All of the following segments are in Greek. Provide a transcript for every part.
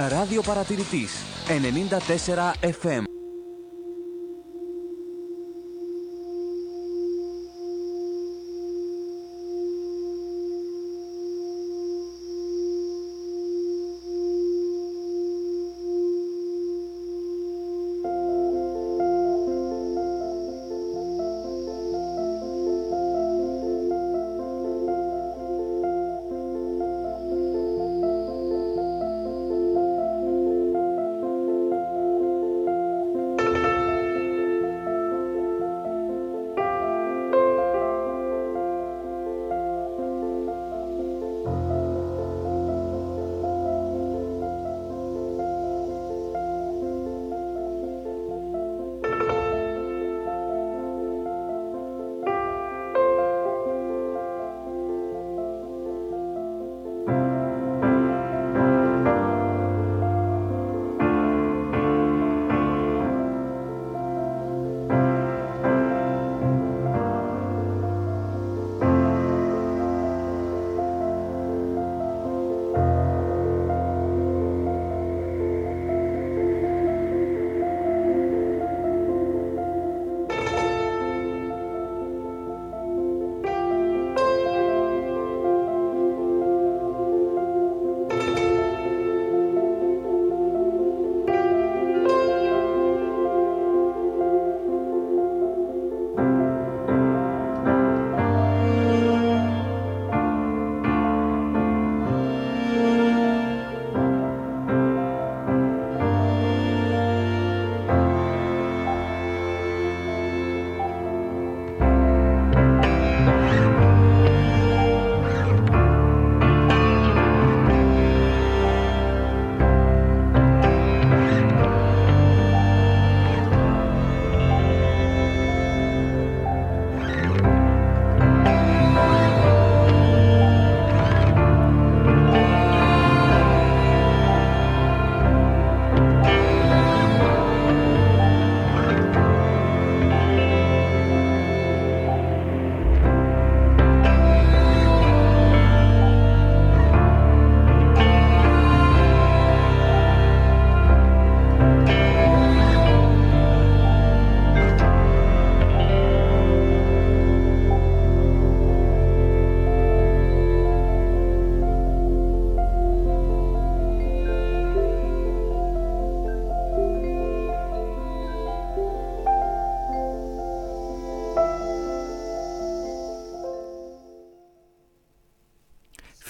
Ράδιο Παρατηρητής 94 FM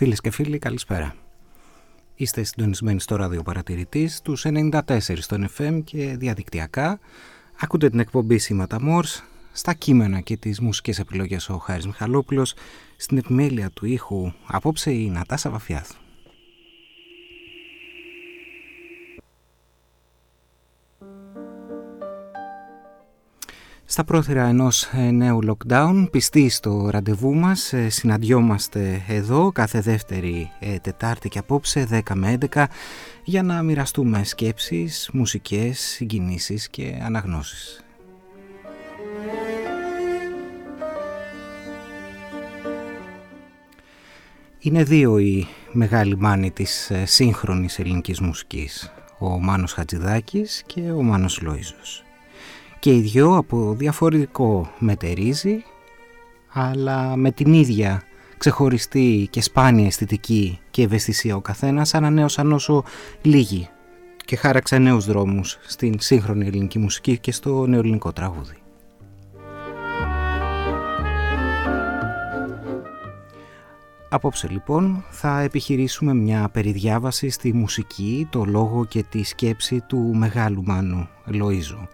Φίλες και φίλοι, καλησπέρα. Είστε συντονισμένοι στο ράδιο παρατηρητής, τους 94 στον FM και διαδικτυακά. Ακούτε την εκπομπή Σήματα Μόρς, στα κείμενα και τις μουσικές επιλογές ο Χάρης Μιχαλόπουλος, στην επιμέλεια του ήχου απόψε η Νατάσα Βαφιάθου. Στα πρόθυρα ενός ε, νέου lockdown, πιστοί στο ραντεβού μας, ε, συναντιόμαστε εδώ κάθε δεύτερη ε, Τετάρτη και απόψε 10 με 11 για να μοιραστούμε σκέψεις, μουσικές, συγκινήσεις και αναγνώσεις. Είναι δύο οι μεγάλοι μάνοι της σύγχρονης ελληνικής μουσικής, ο Μάνος Χατζηδάκης και ο Μάνος Λόιζος και οι δυο από διαφορετικό μετερίζει αλλά με την ίδια ξεχωριστή και σπάνια αισθητική και ευαισθησία ο καθένας ανανέωσαν όσο λίγοι και χάραξαν νέους δρόμους στην σύγχρονη ελληνική μουσική και στο νεοελληνικό τραγούδι. Απόψε λοιπόν θα επιχειρήσουμε μια περιδιάβαση στη μουσική, το λόγο και τη σκέψη του μεγάλου Μάνου Λοΐζου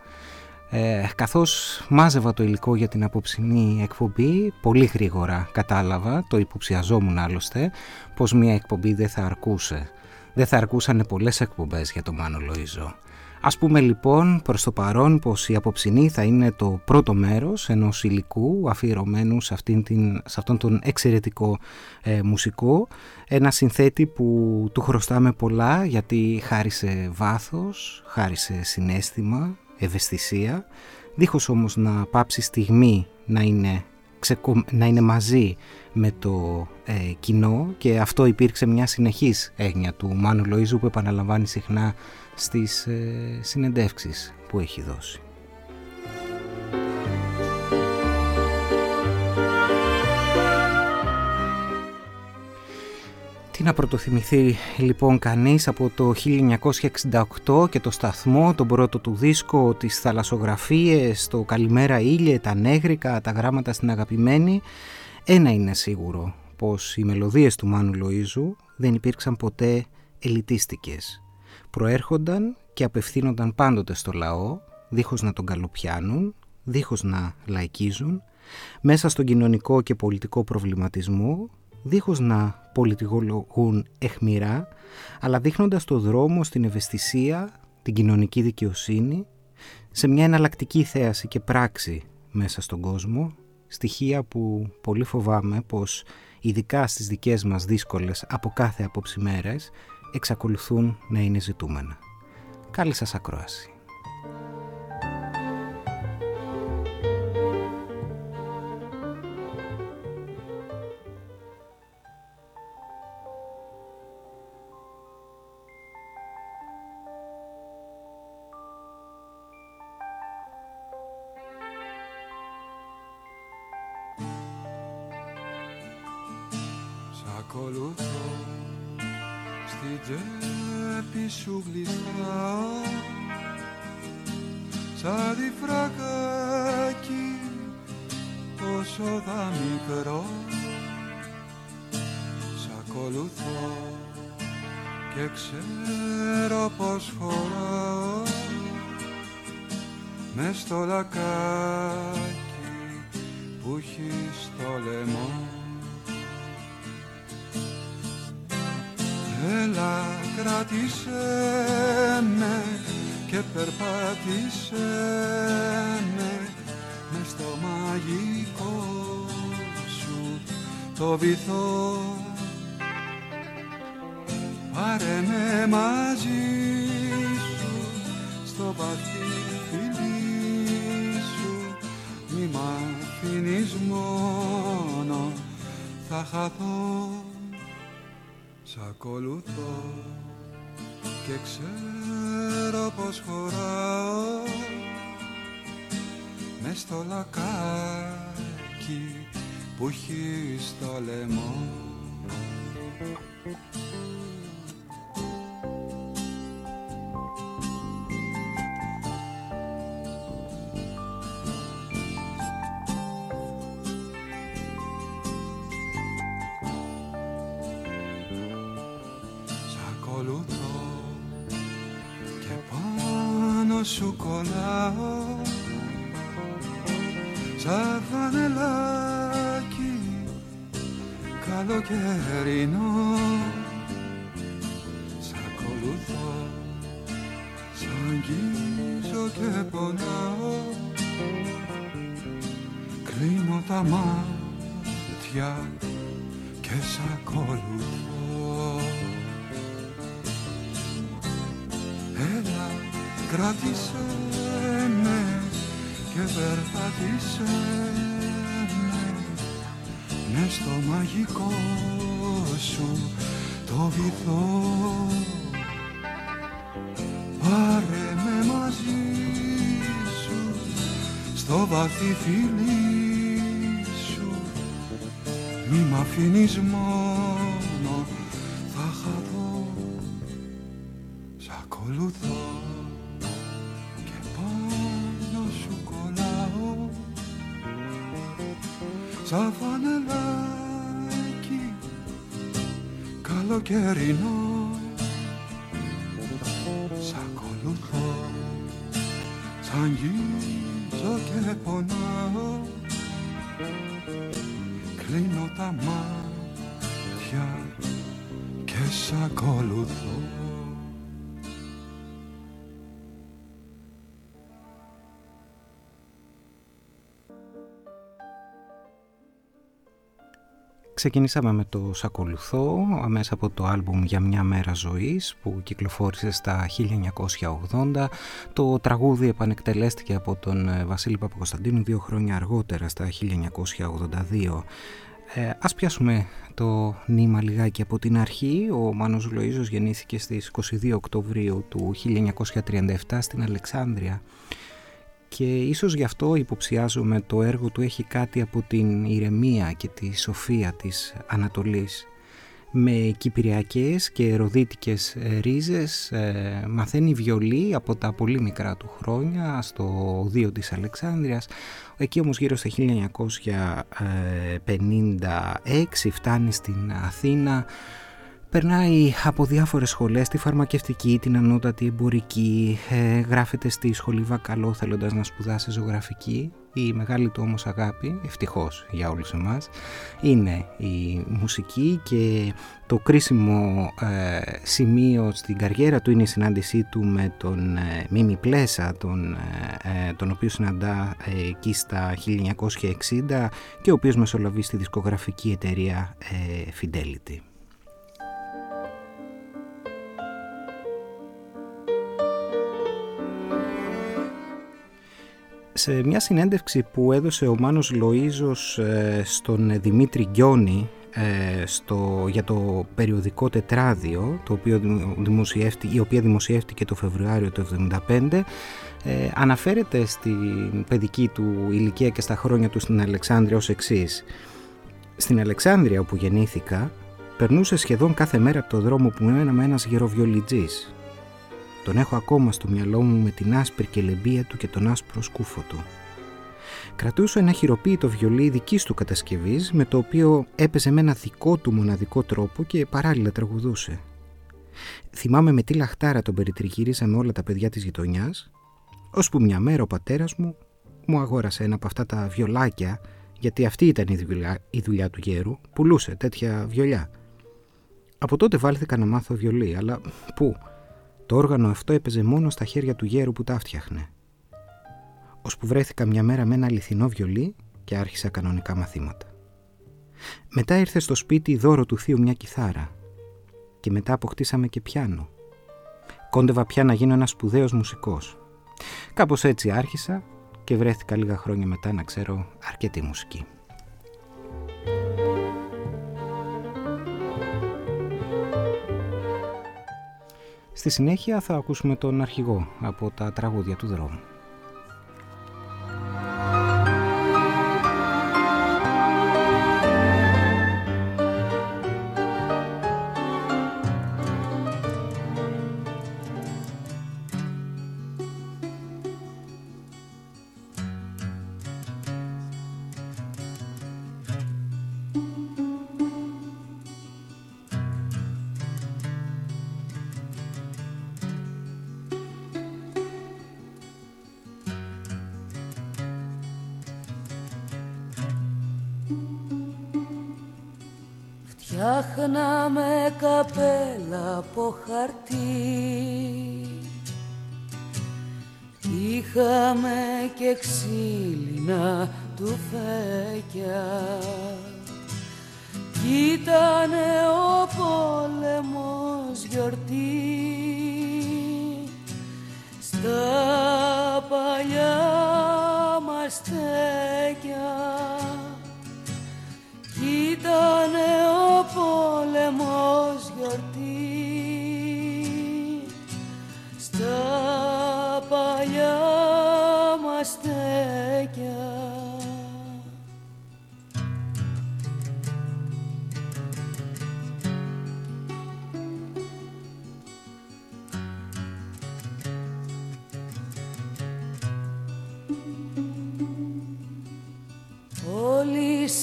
ε, καθώς μάζευα το υλικό για την απόψινή εκπομπή, πολύ γρήγορα κατάλαβα, το υποψιαζόμουν άλλωστε, πως μια εκπομπή δεν θα αρκούσε. Δεν θα αρκούσαν πολλές εκπομπές για το Μάνο Λοΐζο. Ας πούμε λοιπόν προς το παρόν πως η απόψινή θα είναι το πρώτο μέρος ενός υλικού αφιερωμένου σε, αυτήν την, σε αυτόν τον εξαιρετικό ε, μουσικό ένα συνθέτη που του χρωστάμε πολλά γιατί χάρισε βάθος, χάρισε συνέστημα, ευαισθησία, δίχως όμως να πάψει στιγμή να είναι να είναι μαζί με το ε, κοινό και αυτό υπήρξε μια συνεχής έγνοια του Μάνου Λοΐζου που επαναλαμβάνει συχνά στις ε, συνεντεύξεις που έχει δώσει. Τι να πρωτοθυμηθεί λοιπόν κανείς από το 1968 και το σταθμό, τον πρώτο του δίσκο, τις θαλασσογραφίες, το «Καλημέρα ήλιε», τα νέγρικα, τα γράμματα στην αγαπημένη. Ένα είναι σίγουρο, πως οι μελωδίες του Μάνου Λοΐζου δεν υπήρξαν ποτέ ελιτίστικες. Προέρχονταν και απευθύνονταν πάντοτε στο λαό, δίχως να τον καλοπιάνουν, δίχως να λαϊκίζουν, μέσα στον κοινωνικό και πολιτικό προβληματισμό, δίχως να πολιτικολογούν εχμηρά, αλλά δείχνοντας το δρόμο στην ευαισθησία, την κοινωνική δικαιοσύνη, σε μια εναλλακτική θέαση και πράξη μέσα στον κόσμο, στοιχεία που πολύ φοβάμαι πως ειδικά στις δικές μας δύσκολες από κάθε απόψη μέρες εξακολουθούν να είναι ζητούμενα. Καλή σας ακρόαση. Σου κολλάω. Σαν φανελάκι καλοκαιρινό. Σ' ακολουθώ, σ' αγγίζω και πονάω. Κλείνω τα μάτια και σ' ακολουθώ Κράτησε με και περπάτησε με. Μες στο μαγικό σου το βυθό. Πάρε με μαζί σου στο βαθύ φίλι σου. Μη μ' αφήνεις μόνο Ξεκινήσαμε με το «Σακολουθώ» μέσα από το άλμπουμ «Για μια μέρα ζωής» που κυκλοφόρησε στα 1980. Το τραγούδι επανεκτελέστηκε από τον ε, Βασίλη Παπακοσταντίνου δύο χρόνια αργότερα στα 1982. Ε, ας πιάσουμε το νήμα λιγάκι από την αρχή. Ο Μάνος Λοΐζος γεννήθηκε στις 22 Οκτωβρίου του 1937 στην Αλεξάνδρεια και ίσως γι' αυτό υποψιάζομαι το έργο του έχει κάτι από την ηρεμία και τη σοφία της Ανατολής. Με κυπριακές και εροδίτικες ε, ρίζες ε, μαθαίνει βιολί από τα πολύ μικρά του χρόνια στο Δίο της Αλεξάνδρειας. Εκεί όμως γύρω στα 1956 φτάνει στην Αθήνα Περνάει από διάφορες σχολές, τη φαρμακευτική, την ανώτατη εμπορική, ε, γράφεται στη σχολή Βακαλό θέλοντας να σπουδάσει ζωγραφική. Η μεγάλη του όμως αγάπη, ευτυχώς για όλους εμάς, είναι η μουσική και το κρίσιμο ε, σημείο στην καριέρα του είναι η συνάντησή του με τον ε, Μίμη Πλέσα, τον, ε, τον οποίος συναντά εκεί στα 1960 και ο οποίος μεσολαβεί στη δισκογραφική εταιρεία Fidelity. Σε μια συνέντευξη που έδωσε ο Μάνος Λοΐζος ε, στον Δημήτρη Γκιόνη ε, στο, για το περιοδικό τετράδιο το οποίο δημοσιεύτηκε, η οποία δημοσιεύτηκε το Φεβρουάριο του 1975 ε, αναφέρεται στην παιδική του ηλικία και στα χρόνια του στην Αλεξάνδρεια ως εξής. Στην Αλεξάνδρεια όπου γεννήθηκα περνούσε σχεδόν κάθε μέρα από το δρόμο που έμενα με ένας γεροβιολιτζής τον έχω ακόμα στο μυαλό μου με την άσπρη κελεμπία του και τον άσπρο σκούφο του. Κρατούσε ένα χειροποίητο βιολί δικής του κατασκευής με το οποίο έπαιζε με ένα δικό του μοναδικό τρόπο και παράλληλα τραγουδούσε. Θυμάμαι με τι λαχτάρα τον περιτριγύριζα όλα τα παιδιά της γειτονιάς, ώσπου μια μέρα ο πατέρας μου μου αγόρασε ένα από αυτά τα βιολάκια γιατί αυτή ήταν η δουλειά, η δουλειά του γέρου, πουλούσε τέτοια βιολιά. Από τότε βάλθηκα να μάθω βιολί, αλλά πού, το όργανο αυτό έπαιζε μόνο στα χέρια του γέρου που τα φτιάχνε. που βρέθηκα μια μέρα με ένα αληθινό βιολί και άρχισα κανονικά μαθήματα. Μετά ήρθε στο σπίτι δώρο του θείου μια κιθάρα και μετά αποκτήσαμε και πιάνο. Κόντευα πια να γίνω ένας σπουδαίος μουσικός. Κάπως έτσι άρχισα και βρέθηκα λίγα χρόνια μετά να ξέρω αρκετή μουσική. Στη συνέχεια θα ακούσουμε τον αρχηγό από τα τραγούδια του δρόμου.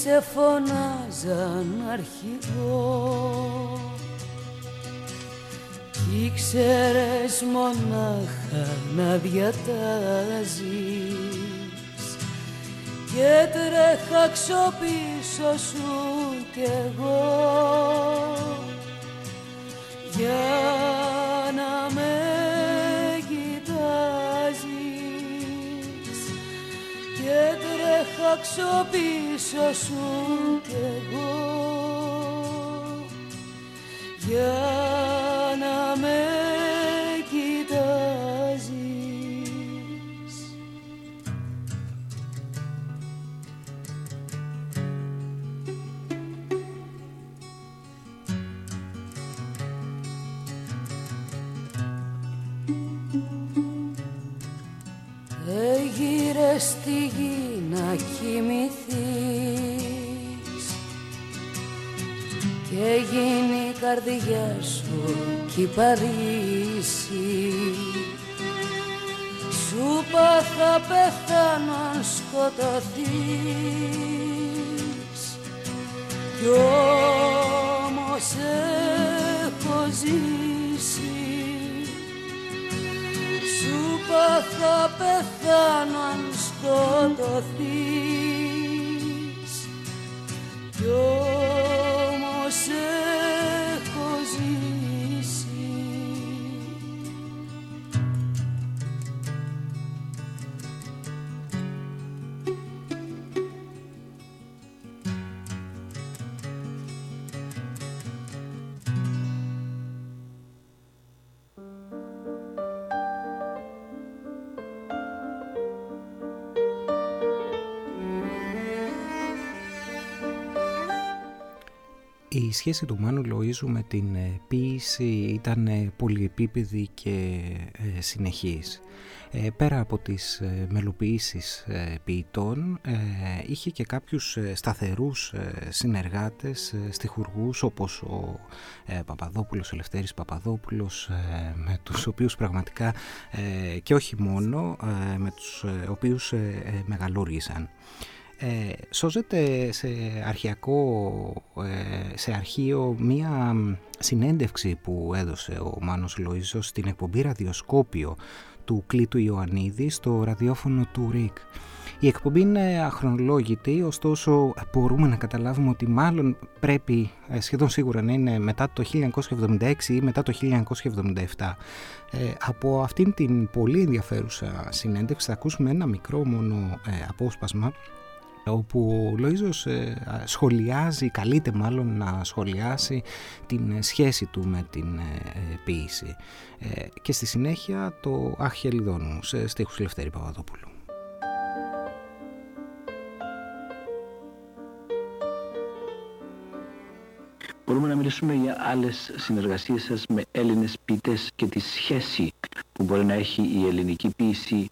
Σε φωνάζαν αρχηγό. Κι ήξερες μονάχα να διατάζεις Και τρέχα ξοπίσω σου κι εγώ. Για να με κοιτάζεις Και τρέχα τρέχαξω πίσω σου κι εγώ. Για να με γίνει η καρδιά σου κυπαρίσι σου πά θα πεθάνω αν σκοτωθείς κι όμως έχω ζήσει. Σου πά θα πεθάνω αν σκοτωθείς Η σχέση του Μάνου Λοΐζου με την ε, ποίηση ήταν ε, πολυεπίπεδη και ε, συνεχής. Πέρα από τις μελοποιήσεις ποιητών, είχε και κάποιους σταθερούς συνεργάτες, στιχουργούς όπως ο Παπαδόπουλος, ο Ελευθέρης Παπαδόπουλος, με τους οποίους πραγματικά και όχι μόνο, με τους οποίους μεγαλούργησαν. Ε, σώζεται σε αρχιακό, ε, σε αρχείο μία συνέντευξη που έδωσε ο Μάνος Λοΐζος στην εκπομπή ραδιοσκόπιο του Κλήτου Ιωαννίδη στο ραδιόφωνο του ΡΙΚ. Η εκπομπή είναι αχρονολόγητη, ωστόσο μπορούμε να καταλάβουμε ότι μάλλον πρέπει ε, σχεδόν σίγουρα να είναι μετά το 1976 ή μετά το 1977. Ε, από αυτήν την πολύ ενδιαφέρουσα συνέντευξη θα ακούσουμε ένα μικρό μόνο ε, απόσπασμα όπου ο Λοΐζος ε, σχολιάζει, καλείται μάλλον να σχολιάσει την σχέση του με την ε, ποίηση ε, και στη συνέχεια το «Αχ μου» σε στίχους Λευτέρη Παπαδόπουλου. Μπορούμε να μιλήσουμε για άλλες συνεργασίες σας με Έλληνες ποιητές και τη σχέση που μπορεί να έχει η ελληνική ποίηση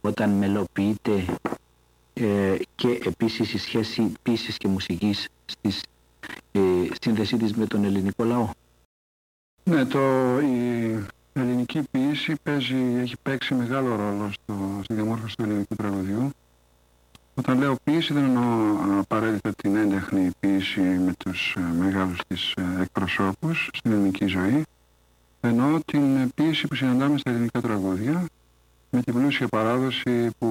όταν μελοποιείται ε, και επίσης η σχέση πίσης και μουσικής στη ε, σύνδεσή της με τον ελληνικό λαό. Ναι, το, η ελληνική ποιήση παίζει, έχει παίξει μεγάλο ρόλο στο, στη διαμόρφωση του ελληνικού τραγουδιού. Όταν λέω ποιήση δεν εννοώ απαραίτητα την έντεχνη ποιήση με τους ε, μεγάλους της ε, εκπροσώπους στην ελληνική ζωή. Εννοώ την ποιήση που συναντάμε στα ελληνικά τραγούδια με την πλούσια παράδοση που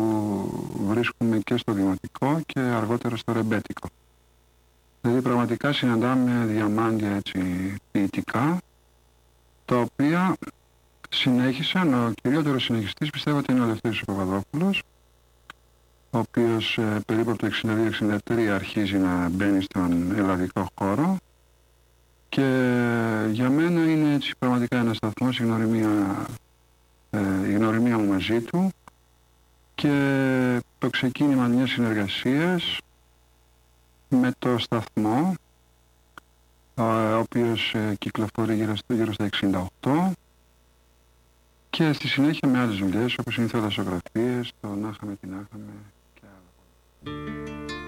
βρίσκουμε και στο δημοτικό και αργότερα στο ρεμπέτικο. Δηλαδή πραγματικά συναντάμε διαμάντια έτσι ποιητικά, τα οποία συνέχισαν, ο κυριότερος συνεχιστής πιστεύω ότι είναι ο Λευτέρης Παπαδόπουλος, ο οποίος ε, περίπου από το 62-63 αρχίζει να μπαίνει στον ελλαδικό χώρο και για μένα είναι έτσι πραγματικά ένα σταθμός, η γνωριμία ε, η γνωριμία μου μαζί του και το ξεκίνημα μιας συνεργασίας με το σταθμό ο οποίος ε, κυκλοφορεί γύρω, γύρω στα 68 και στη συνέχεια με άλλες δουλειές όπως είναι οι θαλασσογραφίες, το «Να είχαμε την άχαμε» και άλλα.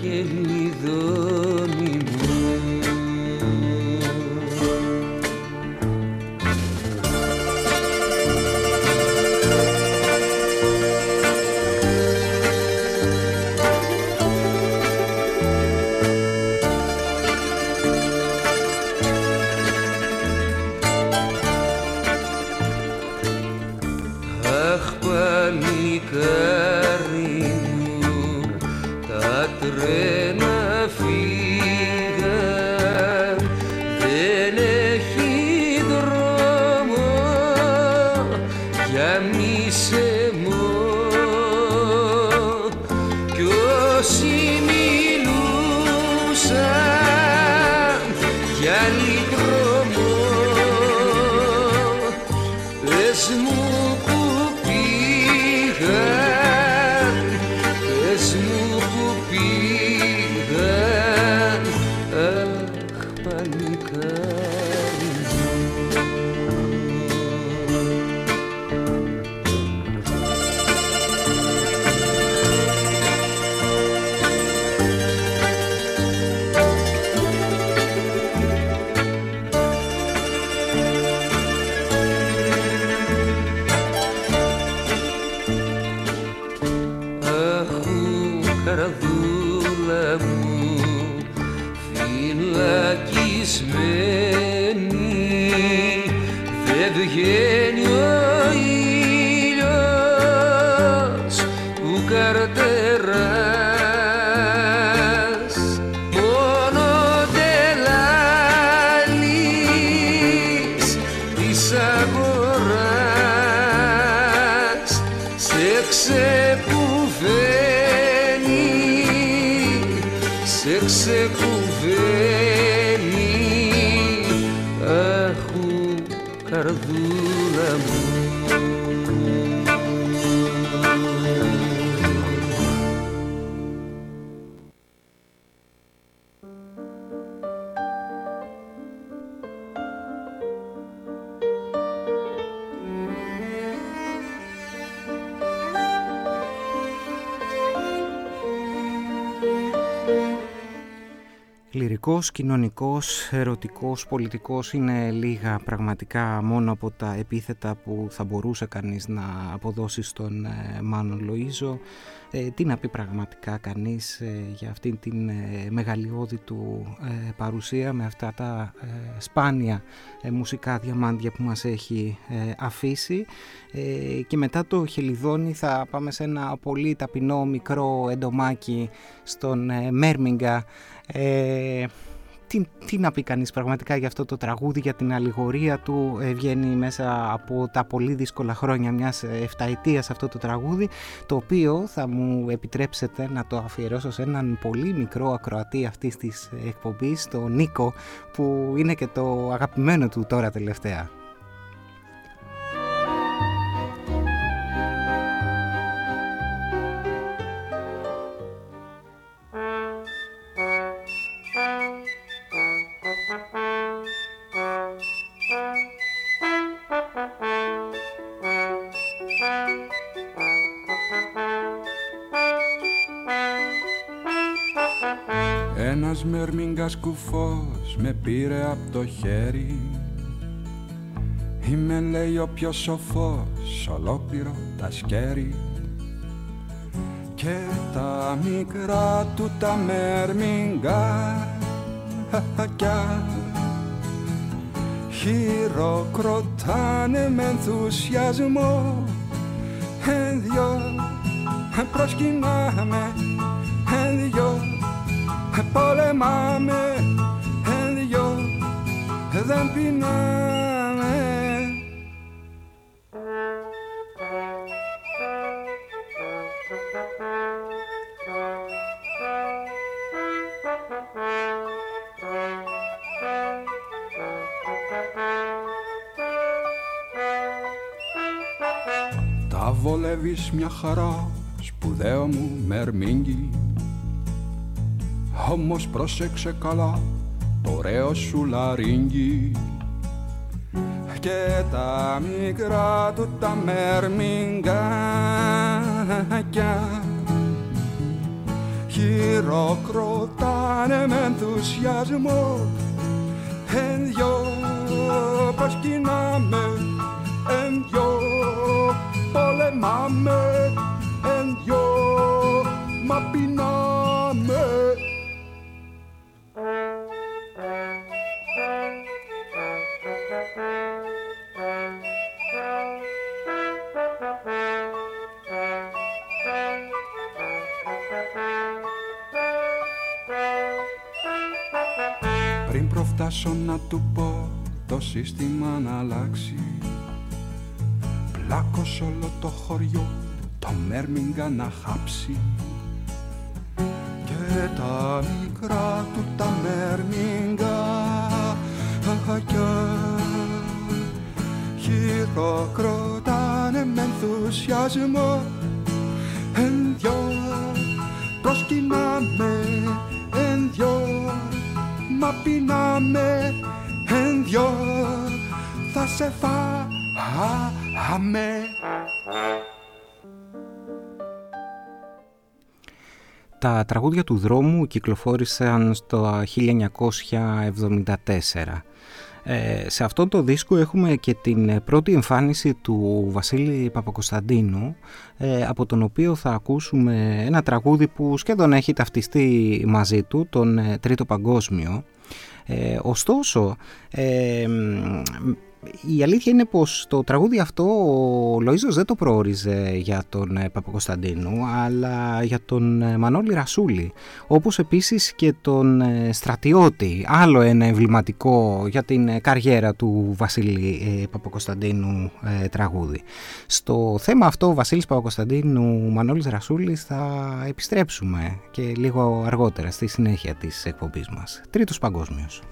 χελιδό σε ξεκουβαίνει αχού καρδούλα μου. Λυρικός, κοινωνικός, ερωτικός, πολιτικός είναι λίγα πραγματικά μόνο από τα επίθετα που θα μπορούσε κανείς να αποδώσει στον ε, Μάνο Λοΐζο. Ε, τι να πει πραγματικά κανείς ε, για αυτήν την μεγαλειώδη του παρουσία με αυτά τα σπάνια μουσικά διαμάντια που μας έχει αφήσει και μετά το χελιδόνι θα πάμε σε ένα πολύ ταπεινό μικρό εντομάκι στον Μέρμιγκα ε, τι, τι να πει κανείς πραγματικά για αυτό το τραγούδι, για την αλληγορία του ε, βγαίνει μέσα από τα πολύ δύσκολα χρόνια μιας εφταετίας αυτό το τραγούδι το οποίο θα μου επιτρέψετε να το αφιερώσω σε έναν πολύ μικρό ακροατή αυτής της εκπομπής, τον Νίκο που είναι και το αγαπημένο του τώρα τελευταία. Κουφός με πήρε από το χέρι. Είμαι λέει ο πιο σοφός ολόκληρο τα σκέρι. Και τα μικρά του τα μερμηγκάκια χειροκροτάνε με ενθουσιασμό εν δυο προσκυνάμε εν δυο πολεμάμε. εν δυο δεν πεινάμε. Τα βολεύεις μια χαρά σπουδαίο μου μερμήγκι. Όμως πρόσεξε καλά το ωραίο σου λαρίνγκι και και τα μικρά του τα μερμηγκάκια χειροκροτάνε με ενθουσιασμό. Εν δυο προσκυνάμε εν δυο πολεμάμε εν δυο μα Πριν προφτάσω να του πω το σύστημα να αλλάξει. Πλάκος όλο το χωριό το Μέρμιγκα να χάψει. Και τα μικρά του τα Μέρμιγκα χειροκροτάνε με ενθουσιασμό μα πεινάμε εν δυο θα σε φάμε Τα τραγούδια του δρόμου κυκλοφόρησαν στο 1974. Ε, σε αυτό το δίσκο έχουμε και την πρώτη εμφάνιση του Βασίλη Παπακοσταντίνου ε, από τον οποίο θα ακούσουμε ένα τραγούδι που σχεδόν έχει ταυτιστεί μαζί του, τον ε, Τρίτο Παγκόσμιο. Ε, ωστόσο, ε, η αλήθεια είναι πως το τραγούδι αυτό ο Λοΐζος δεν το προόριζε για τον ε, Παπακοσταντίνου αλλά για τον ε, Μανώλη Ρασούλη όπως επίσης και τον ε, Στρατιώτη άλλο ένα εμβληματικό για την καριέρα του Βασίλη Παπακοσταντίνου τραγούδι. Στο θέμα αυτό Βασίλης Παπακοσταντίνου Μανώλης Ρασούλης θα επιστρέψουμε και λίγο αργότερα στη συνέχεια της εκπομπής μας. Τρίτος Παγκόσμιος.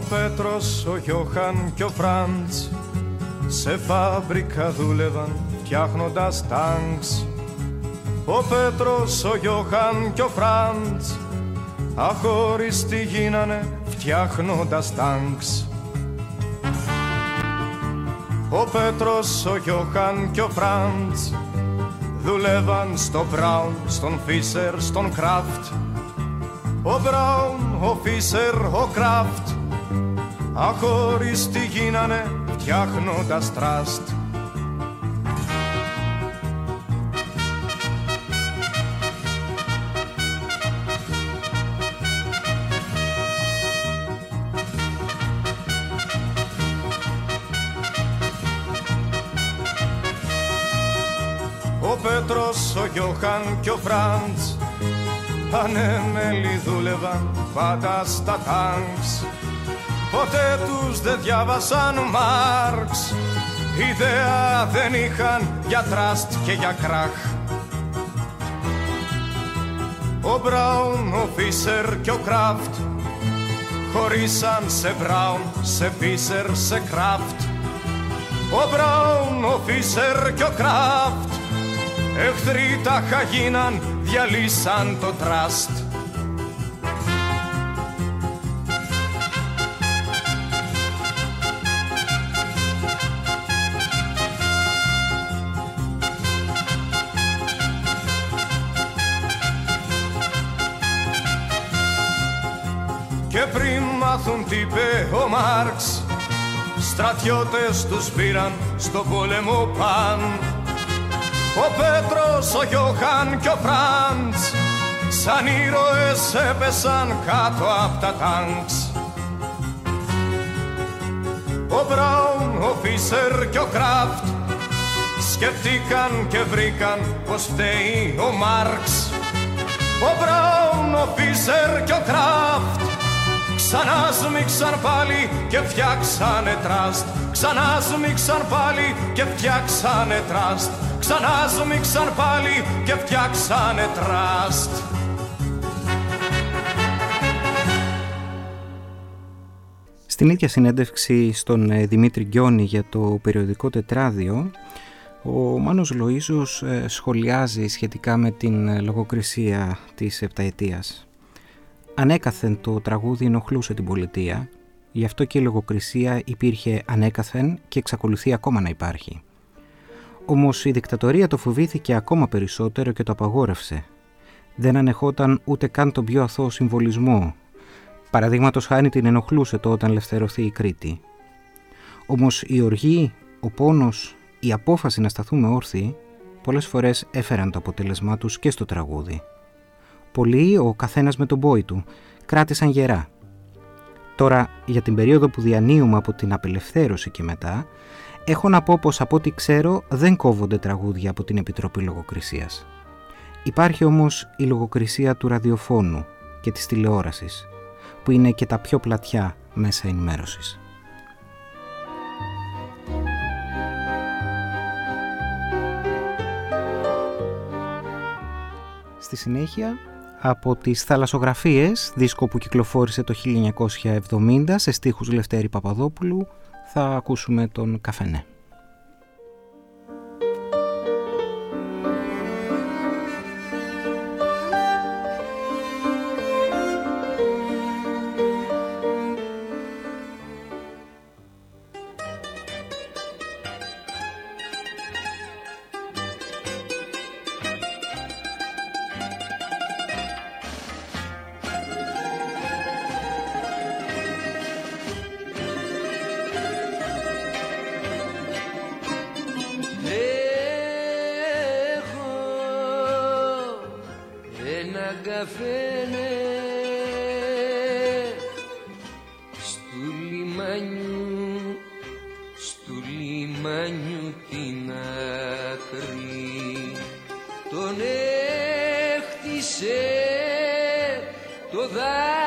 Ο Πέτρος, ο Γιώχαν και ο Φραντς σε φάμπρικα δούλευαν φτιάχνοντας τάγκς. Ο Πέτρος, ο Γιώχαν και ο Φραντς αχώριστοι γίνανε φτιάχνοντας τάγκς. Ο Πέτρος, ο Γιώχαν και ο Φραντς δουλεύαν στο Μπράουν, στον Φίσερ, στον Κράφτ. Ο Μπράουν, ο Φίσερ, ο Κράφτ αχώριστοι γίνανε φτιάχνοντας τραστ. Ο Πέτρος, ο Γιώχαν και ο Φραντς ανέμελοι δούλευαν πάντα στα τάγκς Ποτέ τους δεν διάβασαν Μάρξ. Ιδέα δεν είχαν για τραστ και για κράχ. Ο Μπράουν, ο Φίσερ και ο Κράφτ Χωρίσαν σε Μπράουν, σε Φίσερ, σε Κράφτ. Ο Μπράουν, ο Φίσερ και ο Κράφτ Εχθροί τα χαγίναν, διαλύσαν το τραστ τι είπε ο Μάρξ. Στρατιώτες τους πήραν στο πόλεμο παν. Ο Πέτρος, ο Γιώχαν και ο Φραντς Σαν ήρωες έπεσαν κάτω από τα τάγκς. Ο Μπράουν, ο Φίσερ και ο Κράφτ Σκεφτήκαν και βρήκαν πως φταίει ο Μάρξ. Ο Μπράουν, ο Φίσερ και ο Κράφτ Ξανάς σμίξαν πάλι και φτιάξανε τραστ. Ξανάς σμίξαν πάλι και φτιάξανε τραστ. Ξανάς σμίξαν πάλι και φτιάξανε τραστ. Στην ίδια συνέντευξη στον ε, Δημήτρη Γκιόνη για το περιοδικό τετράδιο ο Μάνος Λοΐζος ε, σχολιάζει σχετικά με την ε, λογοκρισία της επταετίας. Ανέκαθεν το τραγούδι ενοχλούσε την πολιτεία, γι' αυτό και η λογοκρισία υπήρχε ανέκαθεν και εξακολουθεί ακόμα να υπάρχει. Όμως η δικτατορία το φοβήθηκε ακόμα περισσότερο και το απαγόρευσε. Δεν ανεχόταν ούτε καν τον πιο αθώο συμβολισμό. Παραδείγματος χάνει την ενοχλούσε το όταν ελευθερωθεί η Κρήτη. Όμως η οργή, ο πόνος, η απόφαση να σταθούμε όρθιοι πολλές φορές έφεραν το αποτέλεσμά τους και στο τραγούδι. Πολλοί, ο καθένας με τον πόη του, κράτησαν γερά. Τώρα, για την περίοδο που διανύουμε από την απελευθέρωση και μετά, έχω να πω πως από ό,τι ξέρω δεν κόβονται τραγούδια από την Επιτροπή Λογοκρισίας. Υπάρχει όμως η λογοκρισία του ραδιοφώνου και της τηλεόρασης, που είναι και τα πιο πλατιά μέσα ενημέρωσης. Στη συνέχεια από τις θαλασσογραφίες, δίσκο που κυκλοφόρησε το 1970 σε στίχους Λευτέρη Παπαδόπουλου, θα ακούσουμε τον Καφενέ. back.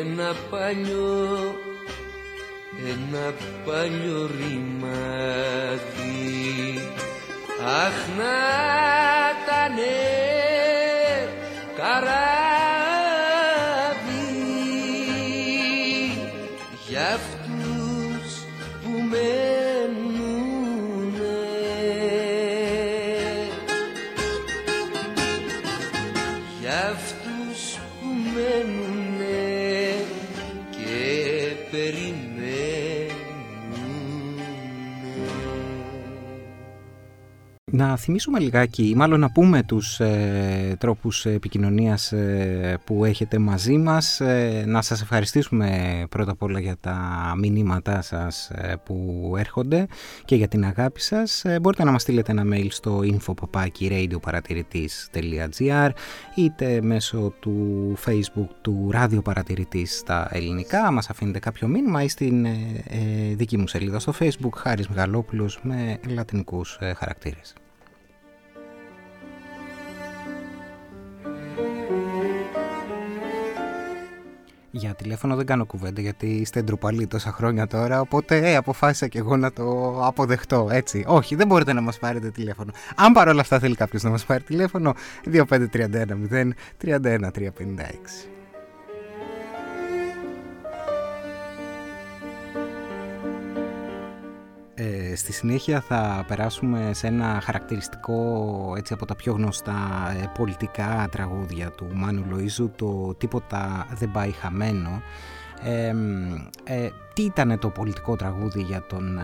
ένα παλιό, ένα παλιό ρημάδι. Αχ, να Να θυμίσουμε λιγάκι, μάλλον να πούμε τους ε, τρόπους επικοινωνίας ε, που έχετε μαζί μας. Ε, να σας ευχαριστήσουμε πρώτα απ' όλα για τα μηνύματά σας ε, που έρχονται και για την αγάπη σας. μπορείτε να μας στείλετε ένα mail στο info.radioparatηρητής.gr είτε μέσω του facebook του Ράδιο Παρατηρητής στα ελληνικά. Μας αφήνετε κάποιο μήνυμα ή στην δική μου σελίδα στο facebook Χάρης Μεγαλόπουλος με λατινικούς χαρακτήρες. Για τηλέφωνο δεν κάνω κουβέντα γιατί είστε ντροπαλοί τόσα χρόνια τώρα, οπότε ε, αποφάσισα και εγώ να το αποδεχτώ, έτσι. Όχι, δεν μπορείτε να μας πάρετε τηλέφωνο. Αν παρόλα αυτά θέλει κάποιος να μας πάρει τηλέφωνο, 2531 0 31 356. Στη συνέχεια θα περάσουμε σε ένα χαρακτηριστικό έτσι από τα πιο γνωστά ε, πολιτικά τραγούδια του Μάνου Λοΐζου το «Τίποτα δεν πάει χαμένο» ε, τι ήταν το πολιτικό τραγούδι για τον ε,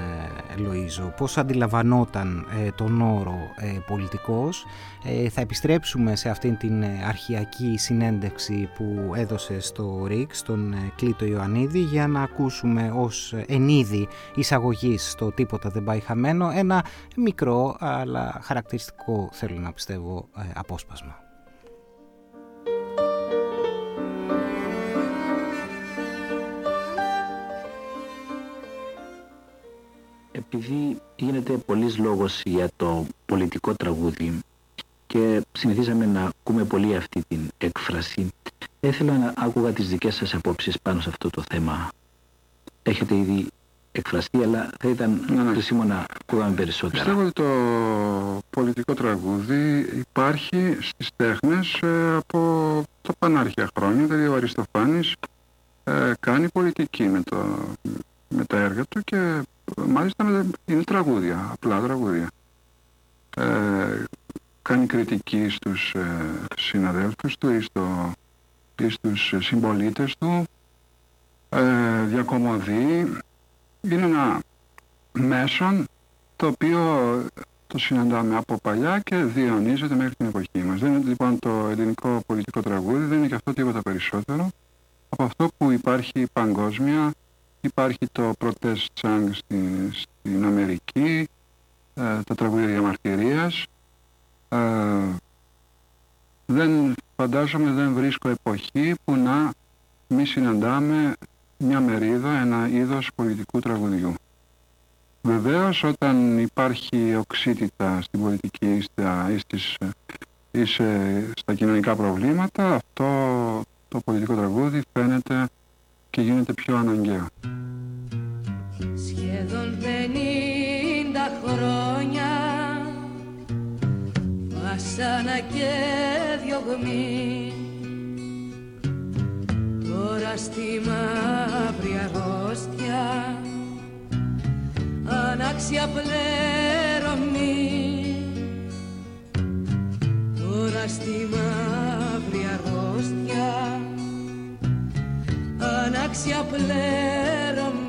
Λοΐζο, πώς αντιλαμβανόταν ε, τον όρο ε, πολιτικός; Ε, θα επιστρέψουμε σε αυτήν την αρχιακή συνέντευξη που έδωσε στο ΡΙΚ, στον Κλήτο Ιωαννίδη, για να ακούσουμε ως ενίδη εισαγωγής στο «Τίποτα δεν πάει χαμένο» ένα μικρό αλλά χαρακτηριστικό, θέλω να πιστεύω, απόσπασμα. Επειδή γίνεται πολλής λόγος για το πολιτικό τραγούδι και συνηθίζαμε να ακούμε πολύ αυτή την έκφραση, ήθελα να άκουγα τις δικές σας απόψεις πάνω σε αυτό το θέμα. Έχετε ήδη εκφραστεί, αλλά θα ήταν ναι, ναι. χρήσιμο να ακούγαμε περισσότερα. Πιστεύω ότι το πολιτικό τραγούδι υπάρχει στις τέχνες ε, από το πανάρχια χρόνια, δηλαδή ο Αριστοφάνης ε, κάνει πολιτική με, το, με τα έργα του και μάλιστα είναι τραγούδια, απλά τραγούδια. Ε, κάνει κριτική στους ε, συναδέλφους του ή, στο, ή στους συμπολίτες του, ε, διακομωδεί. Είναι ένα μέσον το οποίο το συναντάμε από παλιά και διαιωνίζεται μέχρι την εποχή μας. Δεν είναι λοιπόν το ελληνικό πολιτικό τραγούδι, δεν είναι και αυτό τίποτα περισσότερο από αυτό που υπάρχει παγκόσμια Υπάρχει το Protest Song στην, στην Αμερική, ε, τα τραγούδια διαμαρτυρίας. Ε, δεν φαντάζομαι, δεν βρίσκω εποχή που να μη συναντάμε μια μερίδα, ένα είδος πολιτικού τραγουδιού. Βεβαίως όταν υπάρχει οξύτητα στην πολιτική ή, στα, ή, στα κοινωνικά προβλήματα, αυτό το πολιτικό τραγούδι φαίνεται και γίνεται πιο αναγκαίο. Σχεδόν πενήντα χρόνια βασάνα και διωγμή τώρα στη μαύρη αρρώστια ανάξια πλέρωμη τώρα στη μαύρη ανάξια πλέρωμη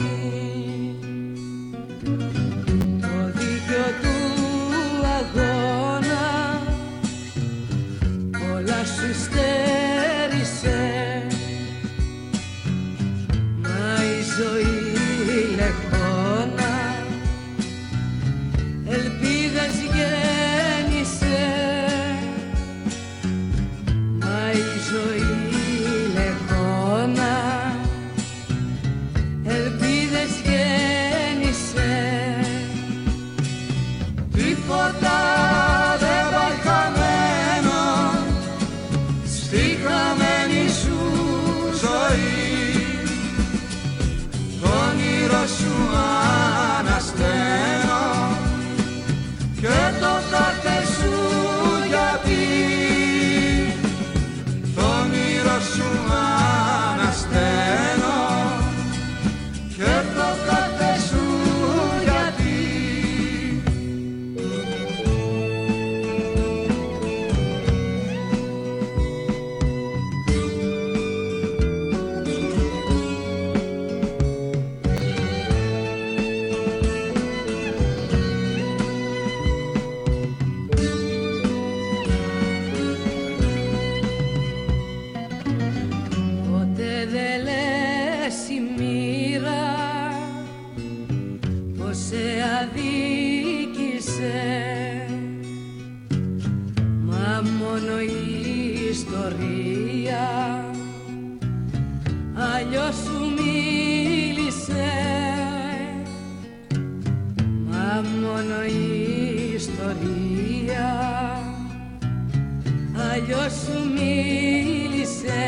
αδίκησε. Μα μόνο η ιστορία αλλιώς σου μίλησε. Μα μόνο η ιστορία αλλιώς σου μίλησε.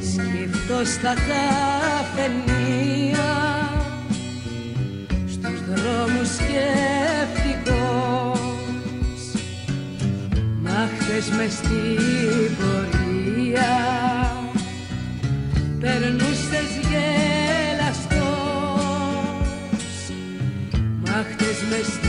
Σκεφτώ στα καφενεία δρόμους σκεφτικός Μα χθες μες στην πορεία περνούσες γελαστός Μα χθες μες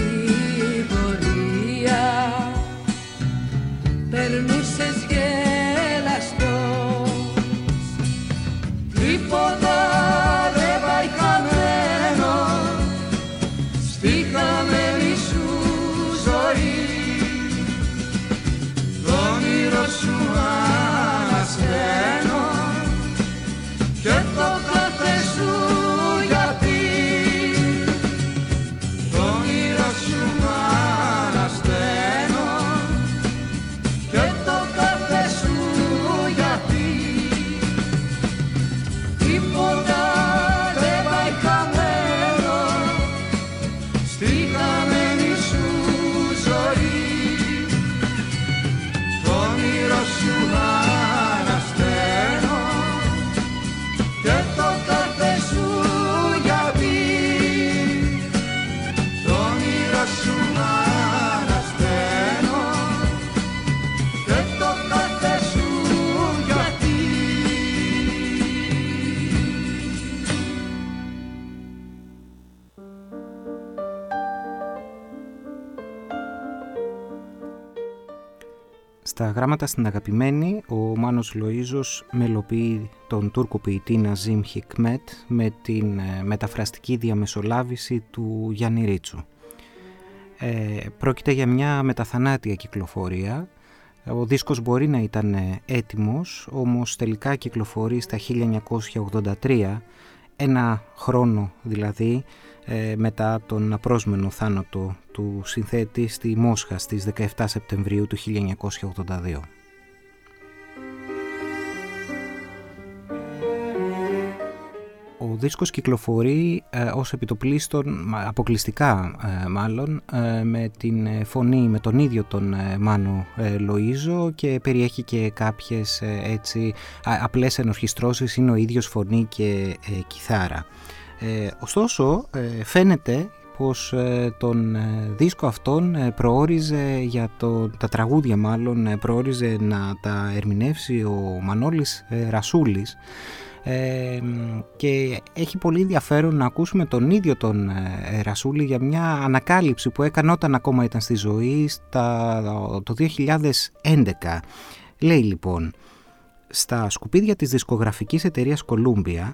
Στα γράμματα στην αγαπημένη, ο Μάνος Λοΐζος μελοποιεί τον Τούρκο ποιητή Ναζίμ Χικμέτ με την ε, μεταφραστική διαμεσολάβηση του Γιάννη Ρίτσου. Ε, πρόκειται για μια μεταθανάτια κυκλοφορία. Ο δίσκος μπορεί να ήταν ε, έτοιμος, όμως τελικά κυκλοφορεί στα 1983, ένα χρόνο δηλαδή ε, μετά τον απρόσμενο θάνατο του συνθέτη στη Μόσχα στις 17 Σεπτεμβρίου του 1982. Δίσκος κυκλοφορεί ε, ως επιτοπλίστων, μα- αποκλειστικά ε, μάλλον, ε, με την ε, φωνή, με τον ίδιο τον ε, Μάνο ε, Λοΐζο και περιέχει και κάποιες ε, έτσι α, απλές ενορχιστρώσεις, είναι ο ίδιος φωνή και ε, κιθάρα. Ε, ωστόσο, ε, φαίνεται πως ε, τον ε, δίσκο αυτόν ε, προόριζε για το, τα τραγούδια μάλλον ε, προόριζε να τα ερμηνεύσει ο Μανώλης ε, Ρασούλης ε, και έχει πολύ ενδιαφέρον να ακούσουμε τον ίδιο τον ε, Ρασούλη για μια ανακάλυψη που έκανε όταν ακόμα ήταν στη ζωή στα, το 2011. Λέει λοιπόν, στα σκουπίδια της δισκογραφικής εταιρείας Columbia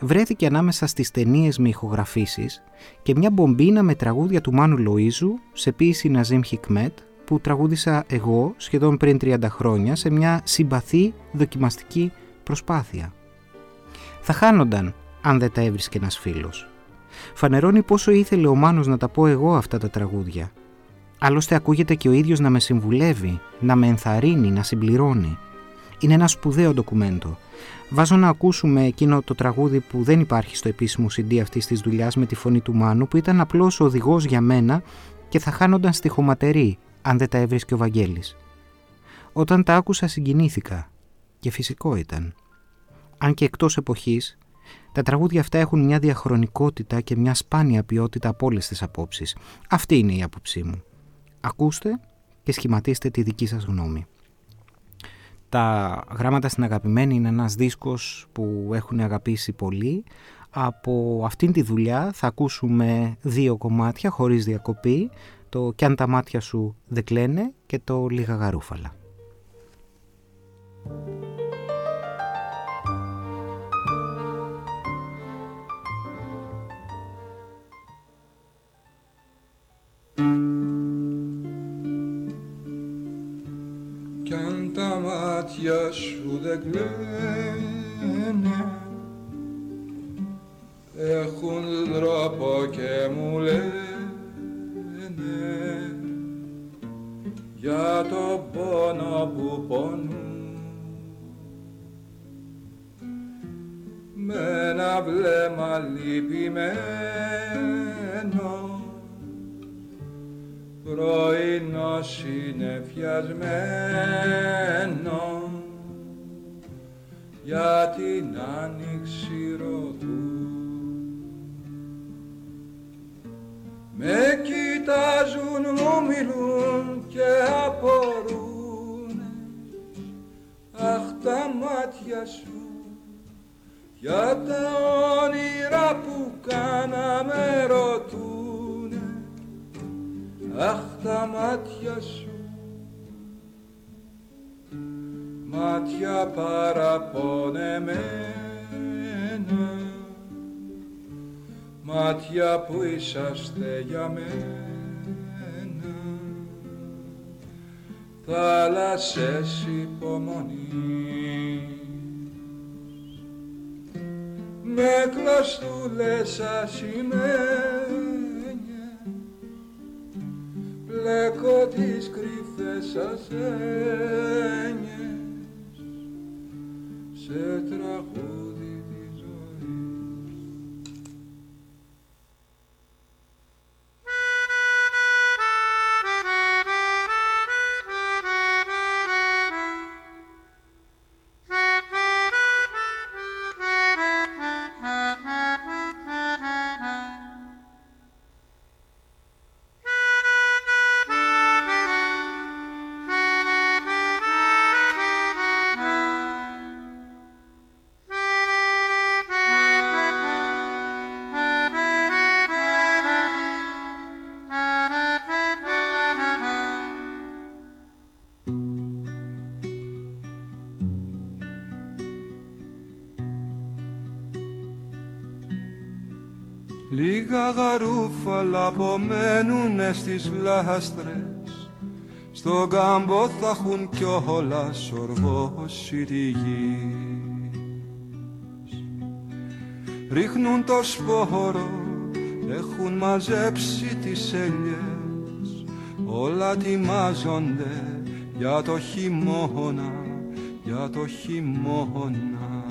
βρέθηκε ανάμεσα στις ταινίες με ηχογραφήσεις και μια μπομπίνα με τραγούδια του Μάνου Λοΐζου σε ποίηση Ναζίμ Χικμέτ που τραγούδισα εγώ σχεδόν πριν 30 χρόνια σε μια συμπαθή δοκιμαστική προσπάθεια. Θα χάνονταν αν δεν τα έβρισκε ένας φίλος. Φανερώνει πόσο ήθελε ο Μάνος να τα πω εγώ αυτά τα τραγούδια. Άλλωστε ακούγεται και ο ίδιος να με συμβουλεύει, να με ενθαρρύνει, να συμπληρώνει. Είναι ένα σπουδαίο ντοκουμέντο. Βάζω να ακούσουμε εκείνο το τραγούδι που δεν υπάρχει στο επίσημο CD αυτής της δουλειάς με τη φωνή του Μάνου που ήταν απλώς οδηγός για μένα και θα χάνονταν στη χωματερή αν δεν τα έβρισκε ο Βαγγέλης. Όταν τα άκουσα συγκινήθηκα και φυσικό ήταν. Αν και εκτός εποχής, τα τραγούδια αυτά έχουν μια διαχρονικότητα και μια σπάνια ποιότητα από όλες τις απόψεις. Αυτή είναι η άποψή μου. Ακούστε και σχηματίστε τη δική σας γνώμη. Τα γράμματα στην αγαπημένη είναι ένας δίσκος που έχουν αγαπήσει πολύ. Από αυτήν τη δουλειά θα ακούσουμε δύο κομμάτια χωρίς διακοπή. Το «Κι αν τα μάτια σου δεν κλαίνε» και το «Λίγα γαρούφαλα». Κι αν τα μάτια σου δεν κλαίνε έχουν τρόπο και μου λένε. Για το πόνο που πονούν με ένα βλέμμα λυπημένο πρωινό συνεφιασμένο για την άνοιξη ροδού. Με κοιτάζουν, μου μιλούν και απορούν Αχ τα μάτια σου για τα όνειρα που κάναμε ρωτούνε Αχ τα μάτια σου. Μάτια παραπονεμένα. Μάτια που είσαστε για μένα. Θάλασσες υπομονής. Με κλωστούλες ασημένια πλέκω τις κρυφές σας έννοιες. Σε τραγούδι απομένουνε στις λάστρες Στον κάμπο θα έχουν κιόλα σοργώσει τη γη. Ρίχνουν το σπόρο, έχουν μαζέψει τις ελιές. Όλα τιμάζονται για το χειμώνα, για το χειμώνα.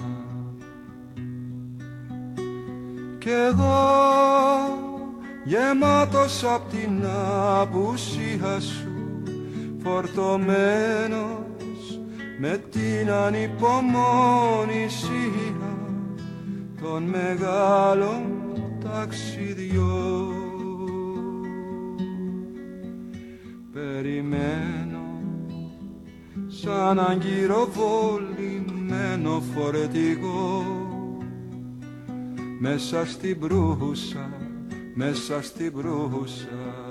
Κι εγώ γεμάτος απ' την απουσία σου φορτωμένος με την ανυπομονησία των μεγάλων ταξιδιών. Περιμένω σαν αγκυροβολημένο φορετικό μέσα στην προύσα, μέσα στην προύσα.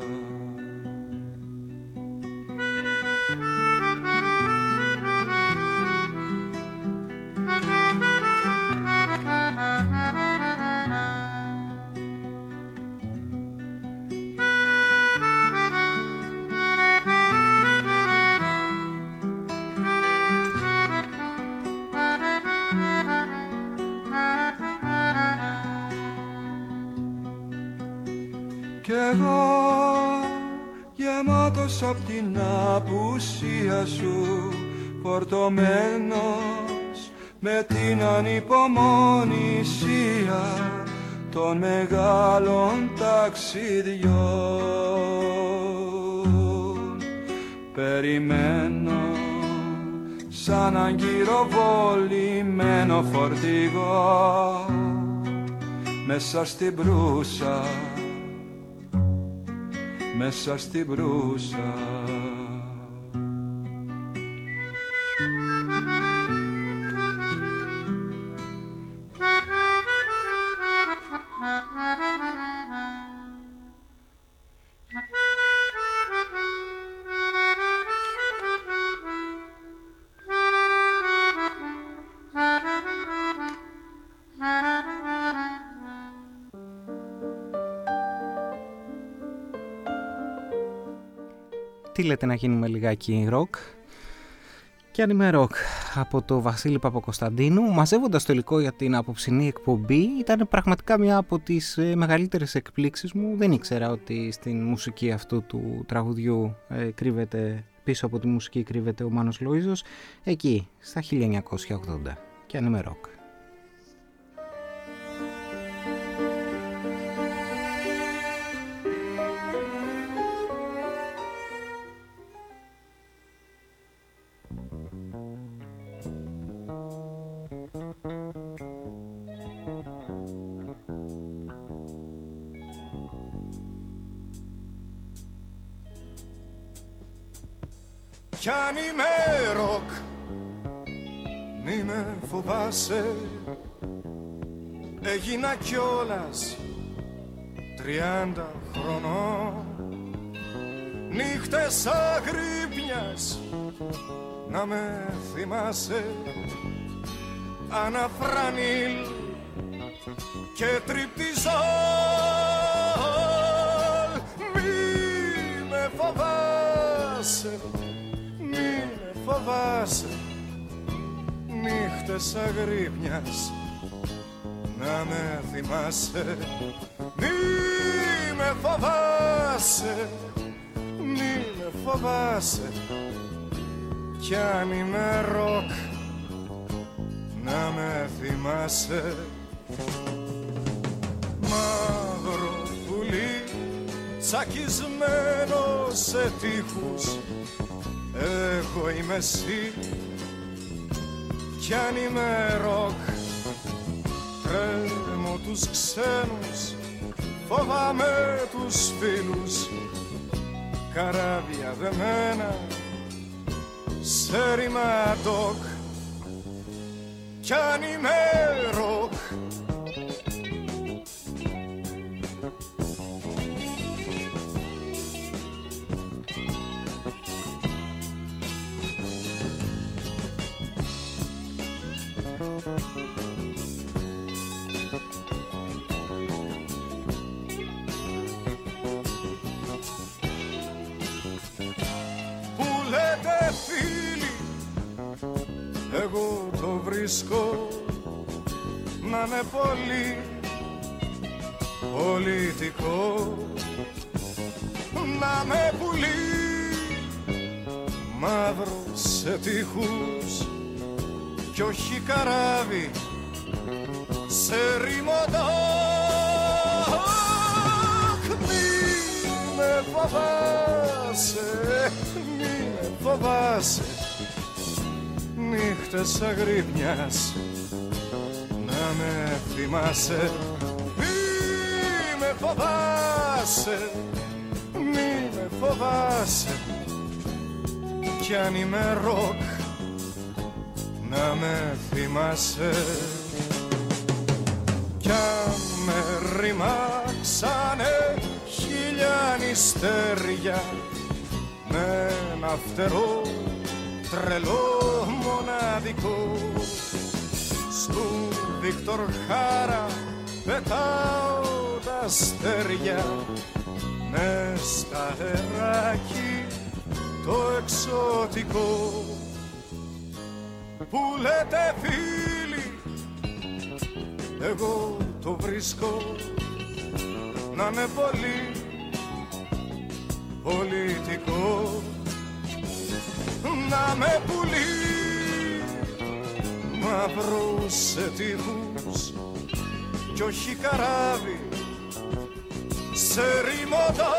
Σου φορτωμένος με την ανυπομονησία των μεγάλων ταξιδιών. Περιμένω σαν αγκυροβολημένο φορτηγό μέσα στην προύσα μέσα στην προύσα Τι λέτε να γίνουμε λιγάκι ροκ και ανημερόκ από το Βασίλη Παπακοσταντίνου. Μαζεύοντας το υλικό για την απόψινή εκπομπή ήταν πραγματικά μια από τις ε, μεγαλύτερες εκπλήξεις μου. Δεν ήξερα ότι στην μουσική αυτού του τραγουδιού ε, κρύβεται πίσω από τη μουσική κρύβεται ο Μάνος Λοΐζος εκεί στα 1980 και ανημερόκ κι κιόλας. Τριάντα χρονών. Νύχτες αγρύπνιας. Να με θυμάσαι. Αναφρανίλ και τριπτιζόλ μη με φοβάσαι. Φοβάσαι. Νύχτες αγρύπνιας να με θυμάσαι μη με φοβάσαι μη με φοβάσαι. Κι αν είμαι ροκ να με θυμάσαι. Μαύρο πουλί τσακισμένο σε τείχους. Εγώ είμαι εσύ κι αν είμαι ροκ Τρέμω τους ξένους Φοβάμαι τους φίλους. Καράβια δεμένα Σε έρημα ντοκ Κι αν είμαι βρίσκω να είναι πολύ πολιτικό. Να με πουλί μαύρος σε τείχους κι όχι καράβι σε ρημοντό μη με φοβάσαι μη με φοβάσαι νύχτες αγρύπνιας. Να με θυμάσαι μη με φοβάσαι μη με φοβάσαι. Κι αν είμαι ροκ να με θυμάσαι. Κι αν με ρημάξανε χίλια νηστέρια με ένα φτερό τρελό μοναδικό Στου Βίκτορ Χάρα πετάω τα αστέρια. Μες στα αεράκι το εξωτικό. Που λέτε φίλοι εγώ το βρίσκω να είναι πολύ πολιτικό. Να με πουλεί μαύρο σε τείχους κι όχι καράβι σε ρημωτό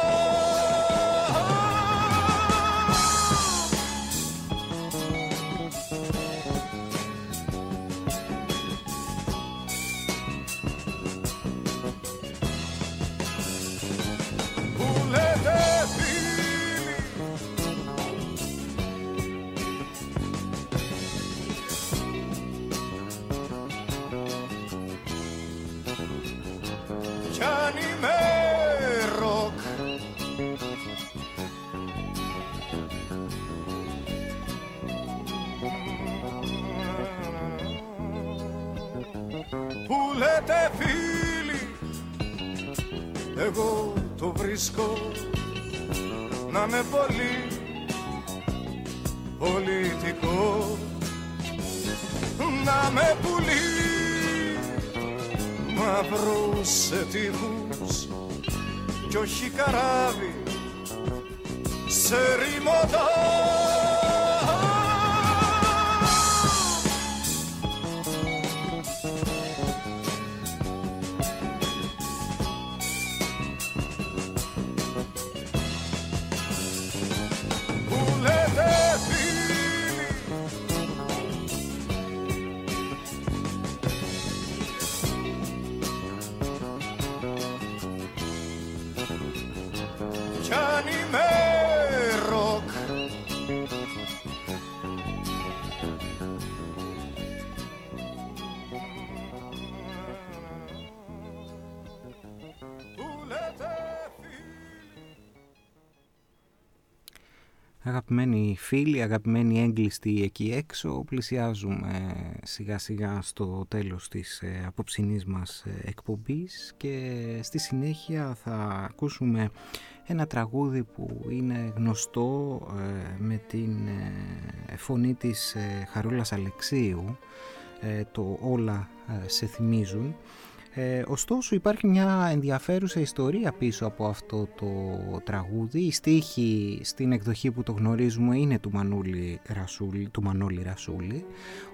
φίλοι, αγαπημένοι έγκλειστοι εκεί έξω, πλησιάζουμε σιγά σιγά στο τέλος της ε, απόψινής μας ε, εκπομπής και στη συνέχεια θα ακούσουμε ένα τραγούδι που είναι γνωστό ε, με την φωνή της Χαρούλας Αλεξίου, το «Όλα σε θυμίζουν» Ε, ωστόσο υπάρχει μια ενδιαφέρουσα ιστορία πίσω από αυτό το τραγούδι. Η στίχη στην εκδοχή που το γνωρίζουμε είναι του, Μανούλη Ρασούλη, του Μανώλη Ρασούλη.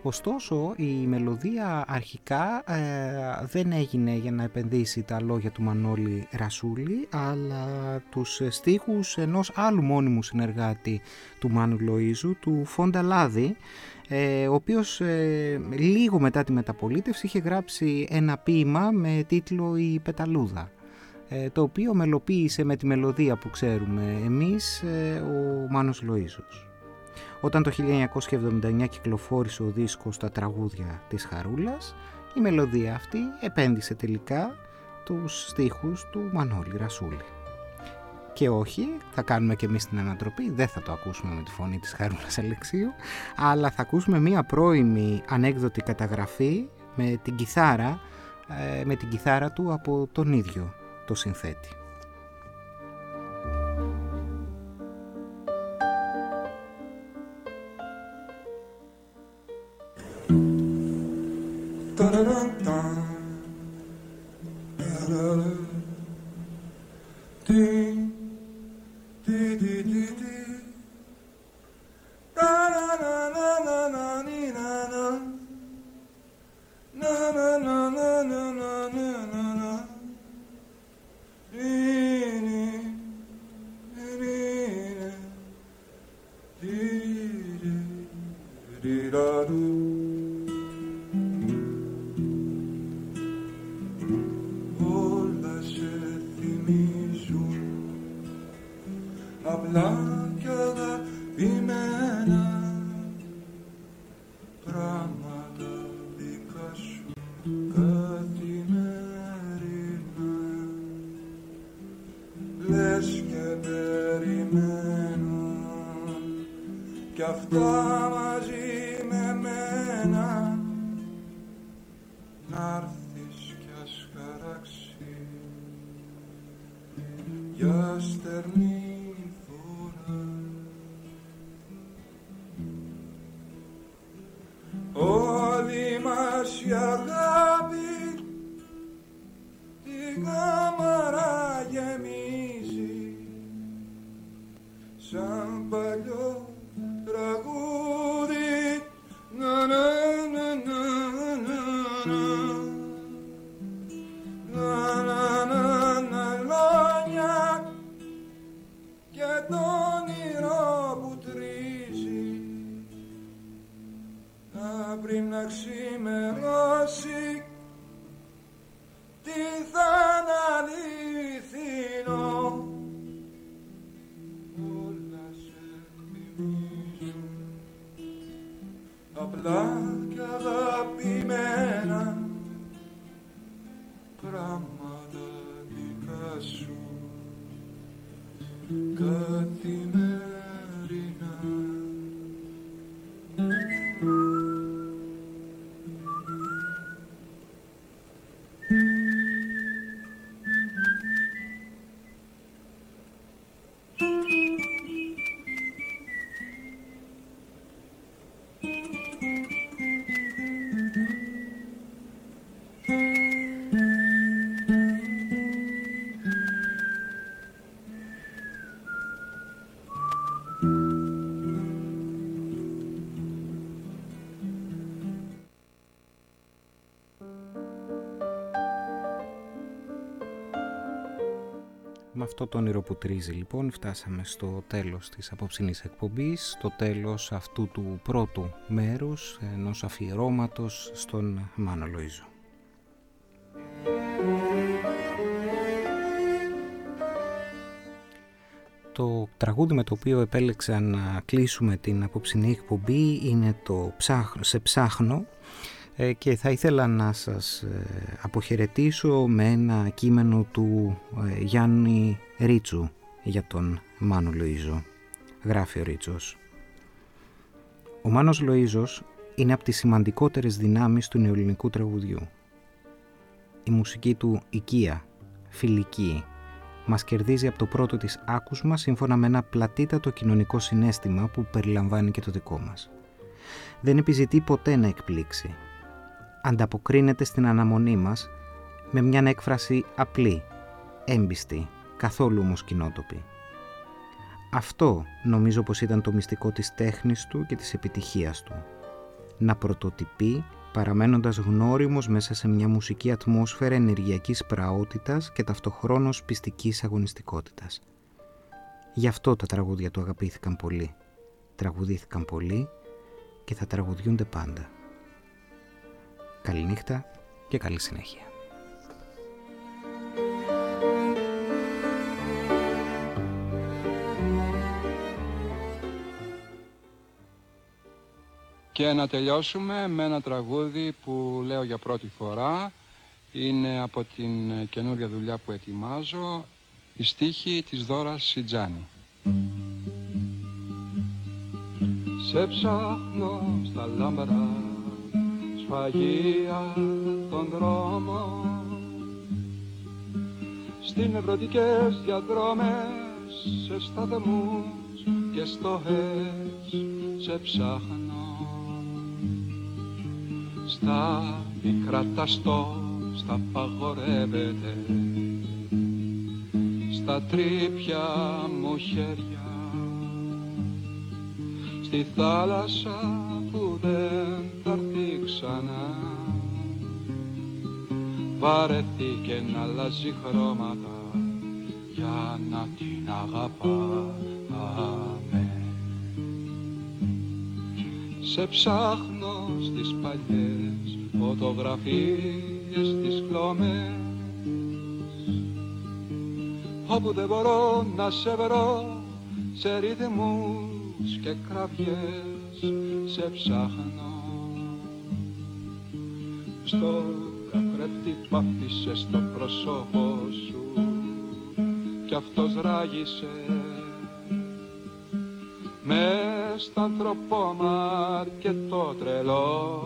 Ωστόσο η μελωδία αρχικά ε, δεν έγινε για να επενδύσει τα λόγια του Μανώλη Ρασούλη αλλά τους στίχους ενός άλλου μόνιμου συνεργάτη του Μάνου Λοΐζου, του Φόντα Λάδη ε, ο οποίος ε, λίγο μετά τη μεταπολίτευση είχε γράψει ένα ποίημα με τίτλο «Η Πεταλούδα» ε, το οποίο μελοποίησε με τη μελωδία που ξέρουμε εμείς ο Μάνος Λοΐζος. Όταν το 1979 κυκλοφόρησε ο δίσκος «Τα τραγούδια της Χαρούλας», η μελωδία αυτή επένδυσε τελικά τους στίχους του Μανώλη Ρασούλη και όχι, θα κάνουμε και εμείς την ανατροπή, δεν θα το ακούσουμε με τη φωνή της Χαρούλας Αλεξίου, αλλά θα ακούσουμε μία πρώιμη ανέκδοτη καταγραφή με την κιθάρα, ε, με την κιθάρα του από τον ίδιο το συνθέτη. di do do do do αυτό το όνειρο που τρίζει λοιπόν φτάσαμε στο τέλος της απόψινής εκπομπής, στο τέλος αυτού του πρώτου μέρους ενός αφιερώματος στον Μάνο Λοΐζο. Το τραγούδι με το οποίο επέλεξα να κλείσουμε την απόψινή εκπομπή είναι το «Σε ψάχνω» ε, και θα ήθελα να σας ε, αποχαιρετήσω με ένα κείμενο του ε, Γιάννη Ρίτσου για τον Μάνο Λοΐζο. Γράφει ο Ρίτσος. Ο Μάνος Λοΐζος είναι από τις σημαντικότερες δυνάμεις του νεοελληνικού τραγουδιού. Η μουσική του οικία, φιλική, μας κερδίζει από το πρώτο της άκουσμα σύμφωνα με ένα πλατήτατο κοινωνικό συνέστημα που περιλαμβάνει και το δικό μας. Δεν επιζητεί ποτέ να εκπλήξει. Ανταποκρίνεται στην αναμονή μας με μια έκφραση απλή, έμπιστη, καθόλου όμως κοινότοπη. Αυτό νομίζω πως ήταν το μυστικό της τέχνης του και της επιτυχίας του. Να πρωτοτυπεί παραμένοντας γνώριμος μέσα σε μια μουσική ατμόσφαιρα ενεργειακής πραότητας και ταυτοχρόνως πιστικής αγωνιστικότητας. Γι' αυτό τα τραγούδια του αγαπήθηκαν πολύ, τραγουδήθηκαν πολύ και θα τραγουδιούνται πάντα. Καληνύχτα και καλή συνέχεια. Και να τελειώσουμε με ένα τραγούδι που λέω για πρώτη φορά. Είναι από την καινούργια δουλειά που ετοιμάζω, η στίχη της Δώρας Σιτζάνη. Σε ψάχνω στα λάμπρα, σφαγεία των δρόμων Στην ευρωτικές διαδρόμες, σε σταθμούς και στοχές σε ψάχνω. Στα μικρά τα στα παγορεύεται στα τρίπια μου χέρια. Στη θάλασσα που δεν θα έρθει ξανά. Βαρεθήκε να αλλάζει χρώματα για να την αγαπάμε. Σε ψάχνω στις παλιές φωτογραφίες τις χλώμες όπου δεν μπορώ να σε βρω σε ρυθμούς και κραυγές σε ψάχνω. Στο καθρέφτη που άφησες στο πρόσωπο σου κι αυτός ράγισε. Με στα ανθρωπόμα και το τρελό.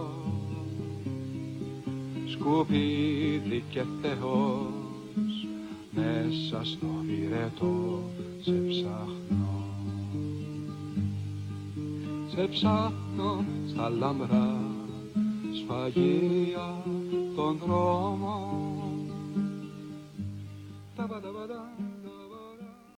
Σκουπίδι και Θεός μέσα στο βηρέτο σε ψάχνω σε ψάχνω στα λάμπρα σφαγεία των δρόμων. Τα